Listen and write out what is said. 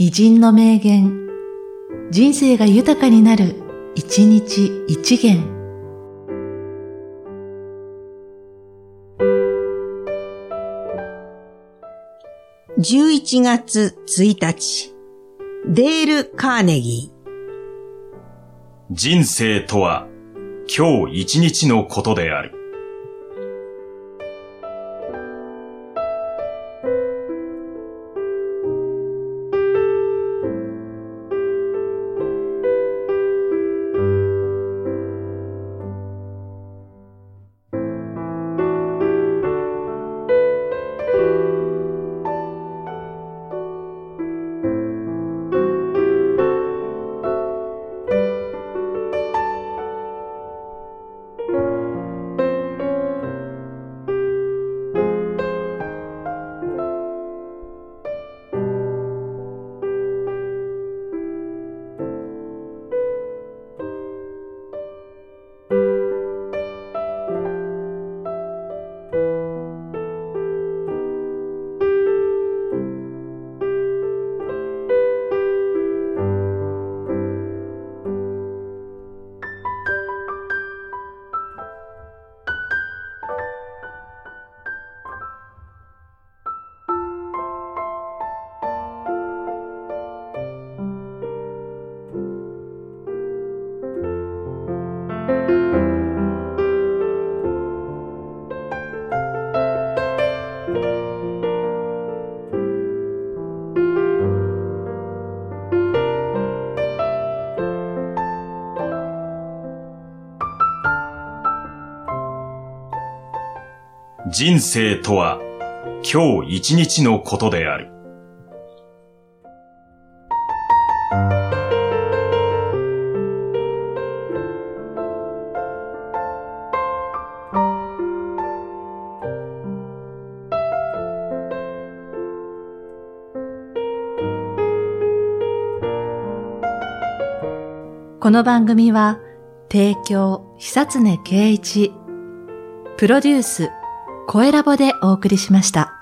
偉人の名言、人生が豊かになる、一日一元。11月1日、デール・カーネギー人生とは今日一日のことである。人生とは今日一日のことである。この番組は、提供、久常圭一、プロデュース、声ラボでお送りしました。